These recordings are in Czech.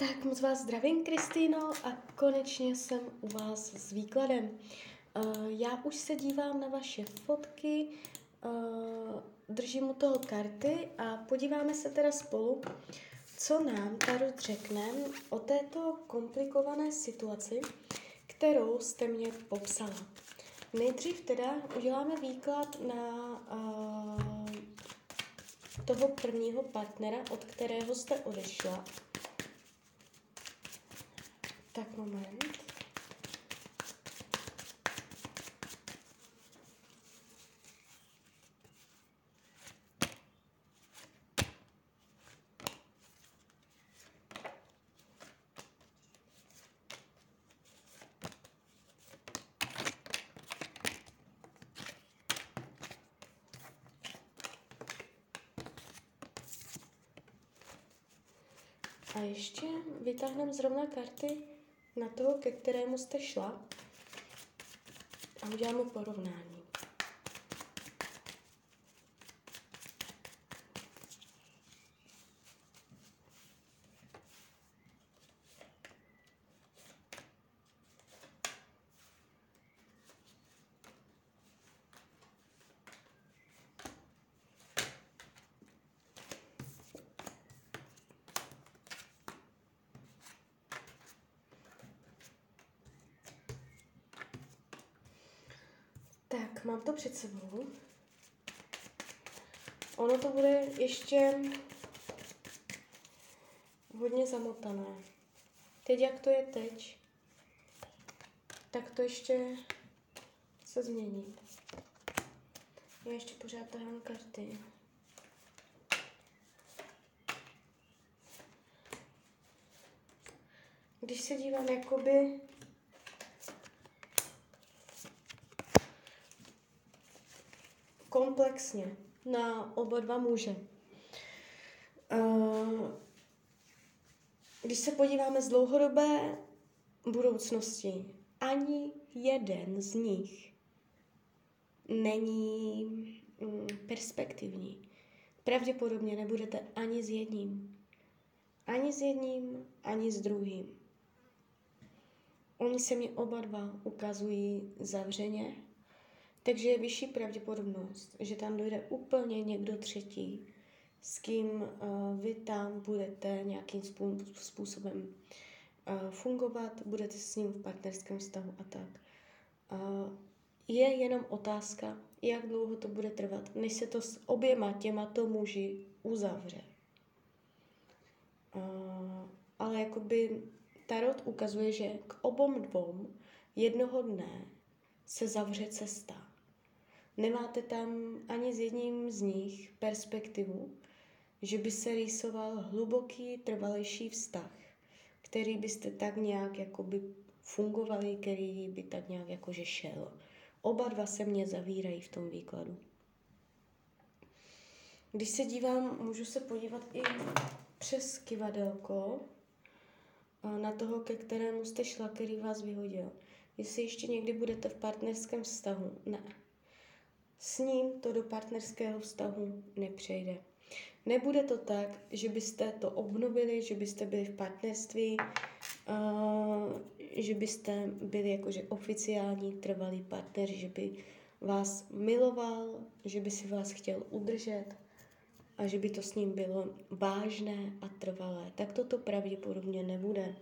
Tak moc vás zdravím, Kristýno, a konečně jsem u vás s výkladem. Uh, já už se dívám na vaše fotky, uh, držím u toho karty a podíváme se teda spolu, co nám Tarot řekne o této komplikované situaci, kterou jste mě popsala. Nejdřív teda uděláme výklad na uh, toho prvního partnera, od kterého jste odešla. Tak moment. A ještě vytáhneme zrovna karty na toho, ke kterému jste šla a uděláme porovnání. Tak, mám to před sebou. Ono to bude ještě hodně zamotané. Teď, jak to je teď, tak to ještě se změní. Já ještě pořád tahám karty. Když se dívám jakoby komplexně na oba dva muže. Když se podíváme z dlouhodobé budoucnosti, ani jeden z nich není mm, perspektivní. Pravděpodobně nebudete ani s jedním. Ani s jedním, ani s druhým. Oni se mi oba dva ukazují zavřeně, takže je vyšší pravděpodobnost, že tam dojde úplně někdo třetí, s kým uh, vy tam budete nějakým způsobem uh, fungovat, budete s ním v partnerském vztahu a tak. Uh, je jenom otázka, jak dlouho to bude trvat, než se to s oběma těmato muži uzavře. Ale jakoby Tarot ukazuje, že k obom dvou jednoho dne se zavře cesta. Nemáte tam ani s jedním z nich perspektivu, že by se rýsoval hluboký, trvalejší vztah, který byste tak nějak jakoby fungovali, který by tak nějak jakože šel. Oba dva se mě zavírají v tom výkladu. Když se dívám, můžu se podívat i přes kivadelko na toho, ke kterému jste šla, který vás vyhodil. Jestli ještě někdy budete v partnerském vztahu. Ne s ním to do partnerského vztahu nepřejde. Nebude to tak, že byste to obnovili, že byste byli v partnerství, uh, že byste byli jakože oficiální trvalý partner, že by vás miloval, že by si vás chtěl udržet a že by to s ním bylo vážné a trvalé. Tak toto pravděpodobně nebude.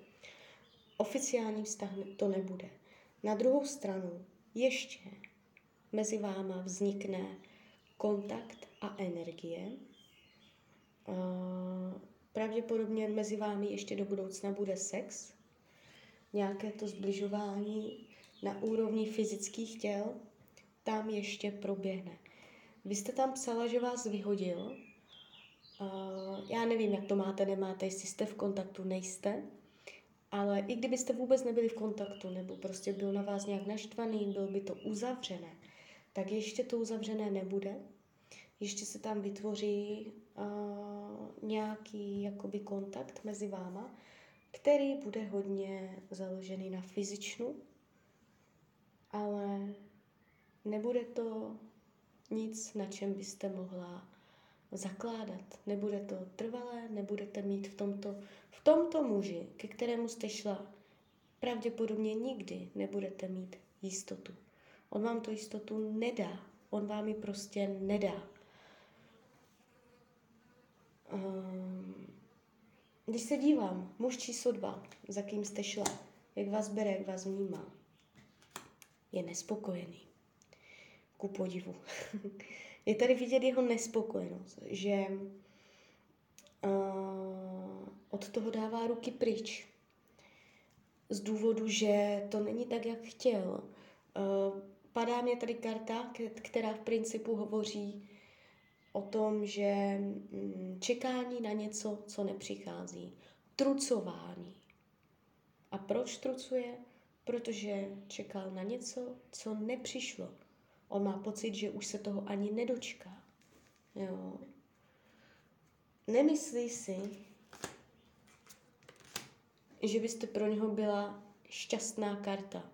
Oficiální vztah to nebude. Na druhou stranu ještě mezi váma vznikne kontakt a energie. Pravděpodobně mezi vámi ještě do budoucna bude sex, nějaké to zbližování na úrovni fyzických těl, tam ještě proběhne. Vy jste tam psala, že vás vyhodil. Já nevím, jak to máte, nemáte, jestli jste v kontaktu, nejste. Ale i kdybyste vůbec nebyli v kontaktu, nebo prostě byl na vás nějak naštvaný, byl by to uzavřené, tak ještě to uzavřené nebude. Ještě se tam vytvoří uh, nějaký jakoby kontakt mezi váma, který bude hodně založený na fyzičnu, ale nebude to nic, na čem byste mohla zakládat. Nebude to trvalé, nebudete mít v tomto, v tomto muži, ke kterému jste šla, pravděpodobně nikdy nebudete mít jistotu. On vám tu jistotu nedá. On vám ji prostě nedá. Um, když se dívám, muž číslo dva, za kým jste šla, jak vás bere, jak vás vnímá, je nespokojený. Ku podivu. je tady vidět jeho nespokojenost, že uh, od toho dává ruky pryč. Z důvodu, že to není tak, jak chtěl. Uh, padá mě tady karta, která v principu hovoří o tom, že mm, čekání na něco, co nepřichází. Trucování. A proč trucuje? Protože čekal na něco, co nepřišlo. On má pocit, že už se toho ani nedočká. Jo. Nemyslí si, že byste pro něho byla šťastná karta,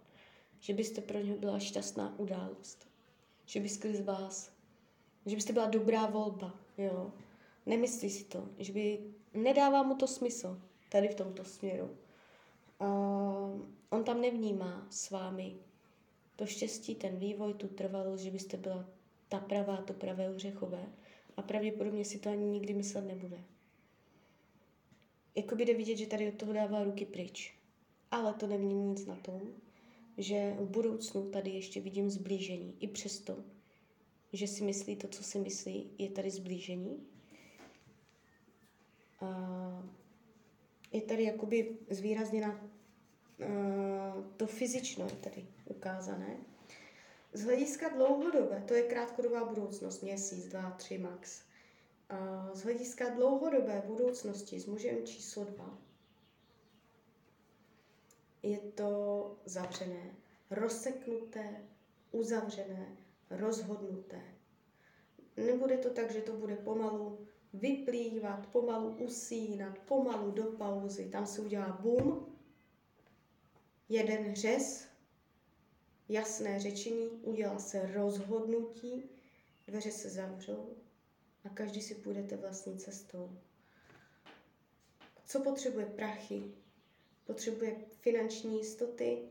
že byste pro něho byla šťastná událost, že by skrz vás, že byste byla dobrá volba, jo. Nemyslí si to, že by, nedává mu to smysl tady v tomto směru. Uh, on tam nevnímá s vámi to štěstí, ten vývoj, tu trvalost, že byste byla ta pravá, to pravé ořechové a pravděpodobně si to ani nikdy myslet nebude. Jakoby jde vidět, že tady od toho dává ruky pryč. Ale to nemění nic na tom, že v budoucnu tady ještě vidím zblížení. I přesto, že si myslí to, co si myslí, je tady zblížení. A je tady jakoby zvýrazněna to fyzično je tady ukázané. Z hlediska dlouhodobé, to je krátkodobá budoucnost, měsíc, dva, tři max. Z hlediska dlouhodobé budoucnosti s mužem číslo dva je to zavřené, rozseknuté, uzavřené, rozhodnuté. Nebude to tak, že to bude pomalu vyplývat, pomalu usínat, pomalu do pauzy. Tam se udělá bum, jeden řez, jasné řečení, udělá se rozhodnutí, dveře se zavřou a každý si půjdete vlastní cestou. Co potřebuje prachy? Potřebuje finanční jistoty,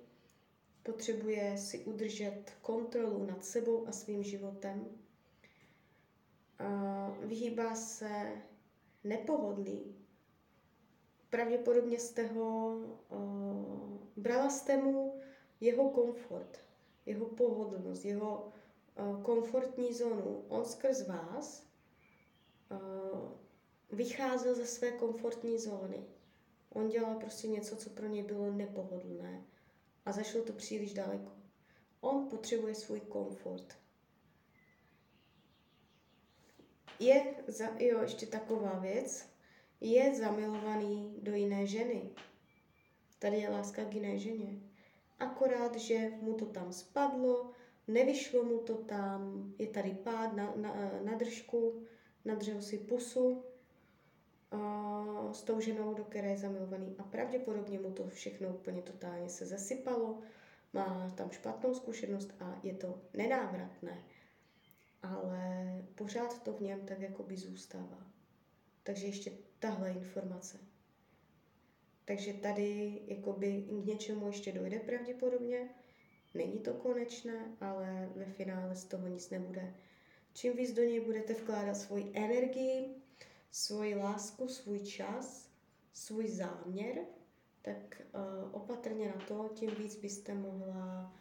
potřebuje si udržet kontrolu nad sebou a svým životem. Vyhýbá se nepohodlí, pravděpodobně jste ho, brala jste mu jeho komfort, jeho pohodlnost, jeho komfortní zónu. On skrz vás vycházel ze své komfortní zóny. On dělal prostě něco, co pro něj bylo nepohodlné a zašlo to příliš daleko. On potřebuje svůj komfort. Je, za, jo, ještě taková věc, je zamilovaný do jiné ženy. Tady je láska k jiné ženě. Akorát, že mu to tam spadlo, nevyšlo mu to tam, je tady pád na, na, na držku, nadřel si pusu s tou ženou, do které je zamilovaný. A pravděpodobně mu to všechno úplně totálně se zasypalo, má tam špatnou zkušenost a je to nenávratné. Ale pořád to v něm tak jako by zůstává. Takže ještě tahle informace. Takže tady jakoby k něčemu ještě dojde pravděpodobně. Není to konečné, ale ve finále z toho nic nebude. Čím víc do něj budete vkládat svoji energii, svoji lásku, svůj čas, svůj záměr, tak uh, opatrně na to, tím víc byste mohla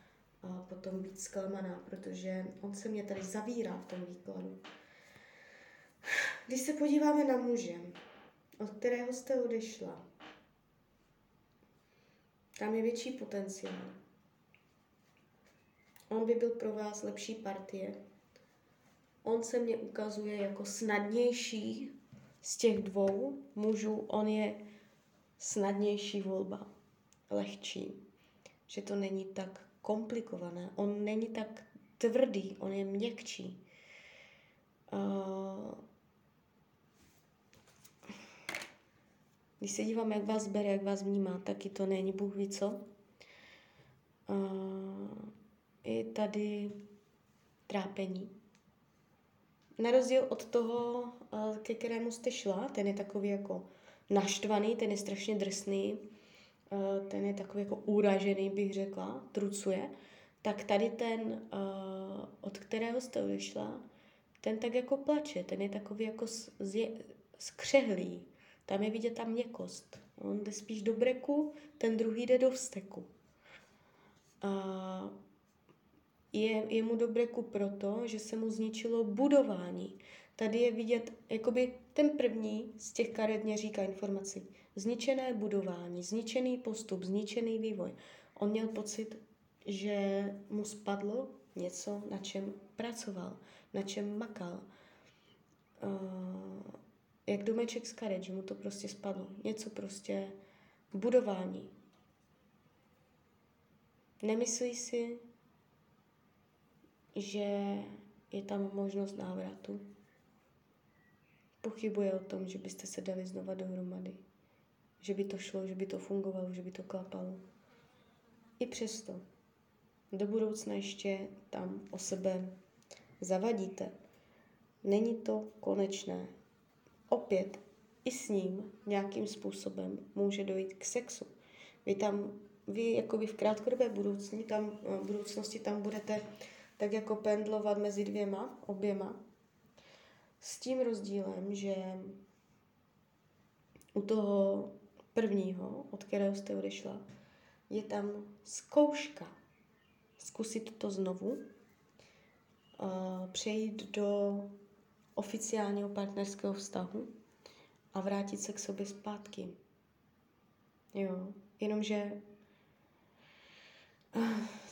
uh, potom být zklamaná, protože on se mě tady zavírá v tom výkladu. Když se podíváme na muže, od kterého jste odešla, tam je větší potenciál. On by byl pro vás lepší partie. On se mě ukazuje jako snadnější z těch dvou mužů. On je snadnější volba, lehčí. Že to není tak komplikované. On není tak tvrdý, on je měkčí. Uh, Když se dívám, jak vás bere, jak vás vnímá, taky to není Bůh ví co. Uh, je tady trápení. Na rozdíl od toho, uh, ke kterému jste šla, ten je takový jako naštvaný, ten je strašně drsný, uh, ten je takový jako uražený, bych řekla, trucuje, tak tady ten, uh, od kterého jste odešla, ten tak jako plače, ten je takový jako skřehlý, tam je vidět ta měkost. On jde spíš do breku, ten druhý jde do vzteku. A je, je mu do breku proto, že se mu zničilo budování. Tady je vidět, jakoby ten první z těch karet mě říká informaci. Zničené budování, zničený postup, zničený vývoj. On měl pocit, že mu spadlo něco, na čem pracoval, na čem makal. Uh, jak domeček z karet, že mu to prostě spadlo. Něco prostě budování. Nemyslí si, že je tam možnost návratu. Pochybuje o tom, že byste se dali znova dohromady. Že by to šlo, že by to fungovalo, že by to klapalo. I přesto do budoucna ještě tam o sebe zavadíte. Není to konečné. Opět i s ním nějakým způsobem může dojít k sexu. Vy tam, vy jakoby v krátkodobé budoucnosti tam, eh, budoucnosti tam budete tak jako pendlovat mezi dvěma, oběma. S tím rozdílem, že u toho prvního, od kterého jste odešla, je tam zkouška zkusit to znovu, přejít do oficiálního partnerského vztahu a vrátit se k sobě zpátky. Jo, jenomže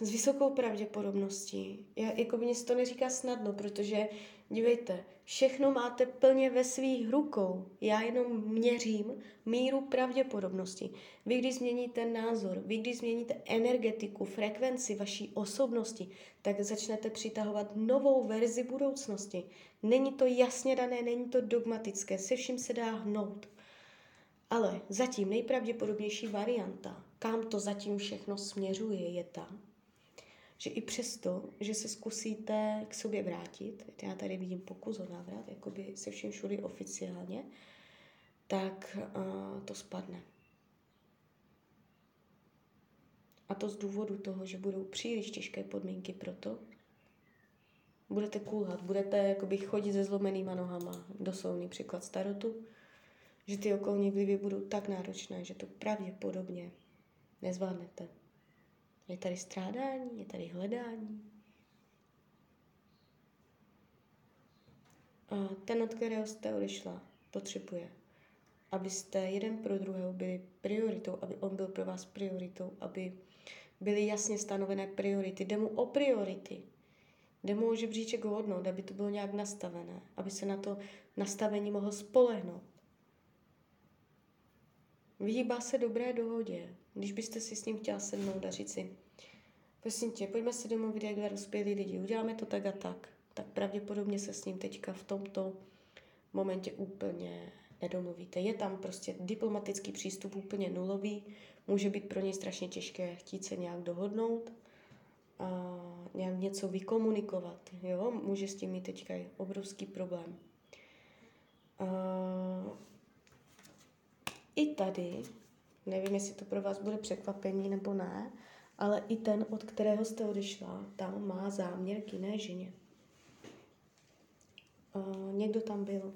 s vysokou pravděpodobností. Já, jako mě to neříká snadno, protože dívejte, všechno máte plně ve svých rukou. Já jenom měřím míru pravděpodobnosti. Vy, když změníte názor, vy, když změníte energetiku, frekvenci vaší osobnosti, tak začnete přitahovat novou verzi budoucnosti. Není to jasně dané, není to dogmatické, se vším se dá hnout. Ale zatím nejpravděpodobnější varianta, kam to zatím všechno směřuje, je ta, že i přesto, že se zkusíte k sobě vrátit, já tady vidím pokus o návrat, jakoby se vším všude oficiálně, tak uh, to spadne. A to z důvodu toho, že budou příliš těžké podmínky pro to, budete kulhat, budete jakoby chodit se zlomenýma nohama, doslovný příklad starotu, že ty okolní vlivy budou tak náročné, že to pravděpodobně nezvládnete. Je tady strádání, je tady hledání. A ten, od kterého jste odešla, potřebuje, abyste jeden pro druhého byli prioritou, aby on byl pro vás prioritou, aby byly jasně stanovené priority. Jde mu o priority. Jde mu o žebříček hodnot, aby to bylo nějak nastavené, aby se na to nastavení mohl spolehnout. Vyhýbá se dobré dohodě. Když byste si s ním chtěla sednout a říct si, prosím tě, pojďme se domluvit jak dva dospělí lidi, uděláme to tak a tak, tak pravděpodobně se s ním teďka v tomto momentě úplně nedomluvíte. Je tam prostě diplomatický přístup úplně nulový, může být pro něj strašně těžké chtít se nějak dohodnout, a nějak něco vykomunikovat, jo? může s tím mít teďka obrovský problém. A i tady, nevím, jestli to pro vás bude překvapení nebo ne, ale i ten, od kterého jste odešla, tam má záměr k jiné ženě. Uh, někdo tam byl.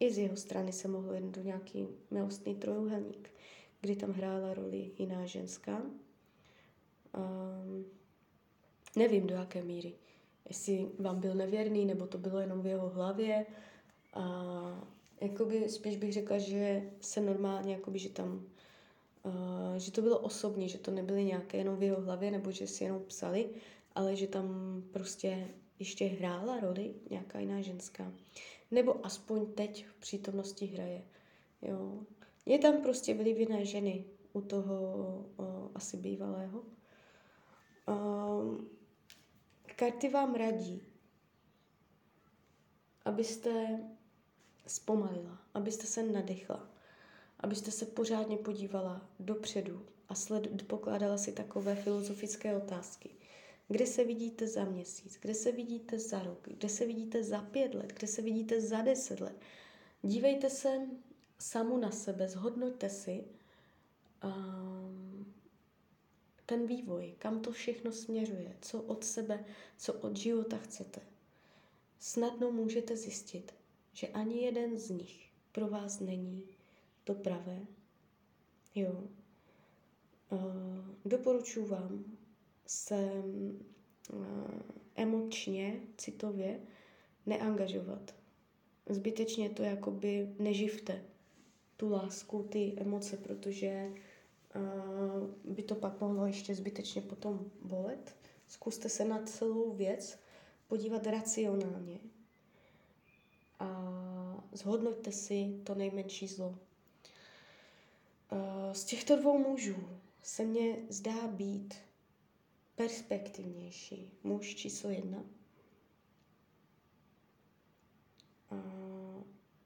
I z jeho strany se mohlo jen do nějaký milostný trojuhelník, kdy tam hrála roli jiná ženská. Um, nevím, do jaké míry. Jestli vám byl nevěrný, nebo to bylo jenom v jeho hlavě. A jakoby spíš bych řekla, že se normálně, jakoby, že tam, uh, že to bylo osobní, že to nebyly nějaké jenom v jeho hlavě, nebo že si jenom psali, ale že tam prostě ještě hrála roli nějaká jiná ženská. Nebo aspoň teď v přítomnosti hraje. Jo. Je tam prostě vliv jiné ženy u toho uh, asi bývalého. Um, karty vám radí, abyste zpomalila, abyste se nadechla, abyste se pořádně podívala dopředu a sled, pokládala si takové filozofické otázky. Kde se vidíte za měsíc, kde se vidíte za rok, kde se vidíte za pět let, kde se vidíte za deset let. Dívejte se samu na sebe, zhodnoťte si um, ten vývoj, kam to všechno směřuje, co od sebe, co od života chcete. Snadno můžete zjistit, že ani jeden z nich pro vás není to pravé. Jo. Uh, doporučuji vám se uh, emočně, citově neangažovat. Zbytečně to jakoby neživte, tu lásku, ty emoce, protože uh, by to pak mohlo ještě zbytečně potom bolet. Zkuste se na celou věc podívat racionálně a zhodnoťte si to nejmenší zlo. Z těchto dvou mužů se mně zdá být perspektivnější muž číslo jedna.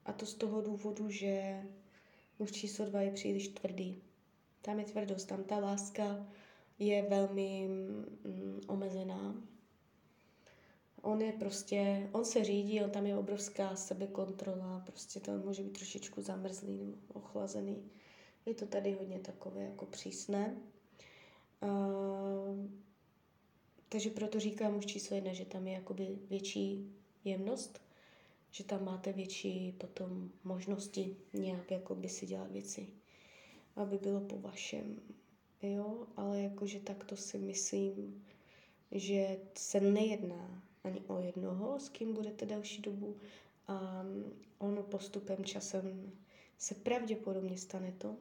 A to z toho důvodu, že muž číslo dva je příliš tvrdý. Tam je tvrdost, tam ta láska je velmi mm, omezená. On je prostě, on se řídí, on tam je obrovská sebekontrola, prostě to může být trošičku zamrzlý nebo ochlazený. Je to tady hodně takové jako přísné. Uh, takže proto říkám už číslo jedna, že tam je jakoby větší jemnost, že tam máte větší potom možnosti nějak jakoby si dělat věci, aby bylo po vašem. Jo, ale jakože takto si myslím, že se nejedná ani o jednoho, s kým budete další dobu a ono postupem časem se pravděpodobně stane to,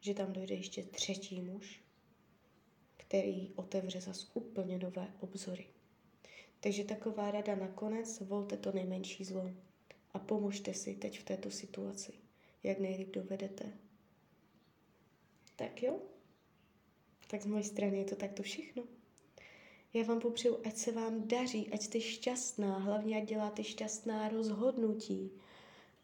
že tam dojde ještě třetí muž, který otevře zas úplně nové obzory. Takže taková rada nakonec, volte to nejmenší zlo a pomožte si teď v této situaci, jak nejlíp dovedete. Tak jo? Tak z mojej strany je to takto všechno. Já vám popřeju, ať se vám daří, ať jste šťastná, hlavně ať děláte šťastná rozhodnutí.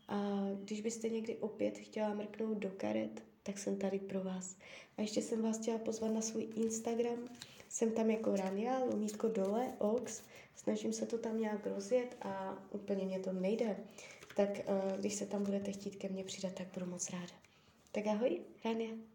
A když byste někdy opět chtěla mrknout do karet, tak jsem tady pro vás. A ještě jsem vás chtěla pozvat na svůj Instagram. Jsem tam jako Rania, lomítko dole, ox. Snažím se to tam nějak rozjet a úplně mě to nejde. Tak uh, když se tam budete chtít ke mně přidat, tak budu moc ráda. Tak ahoj, Rania.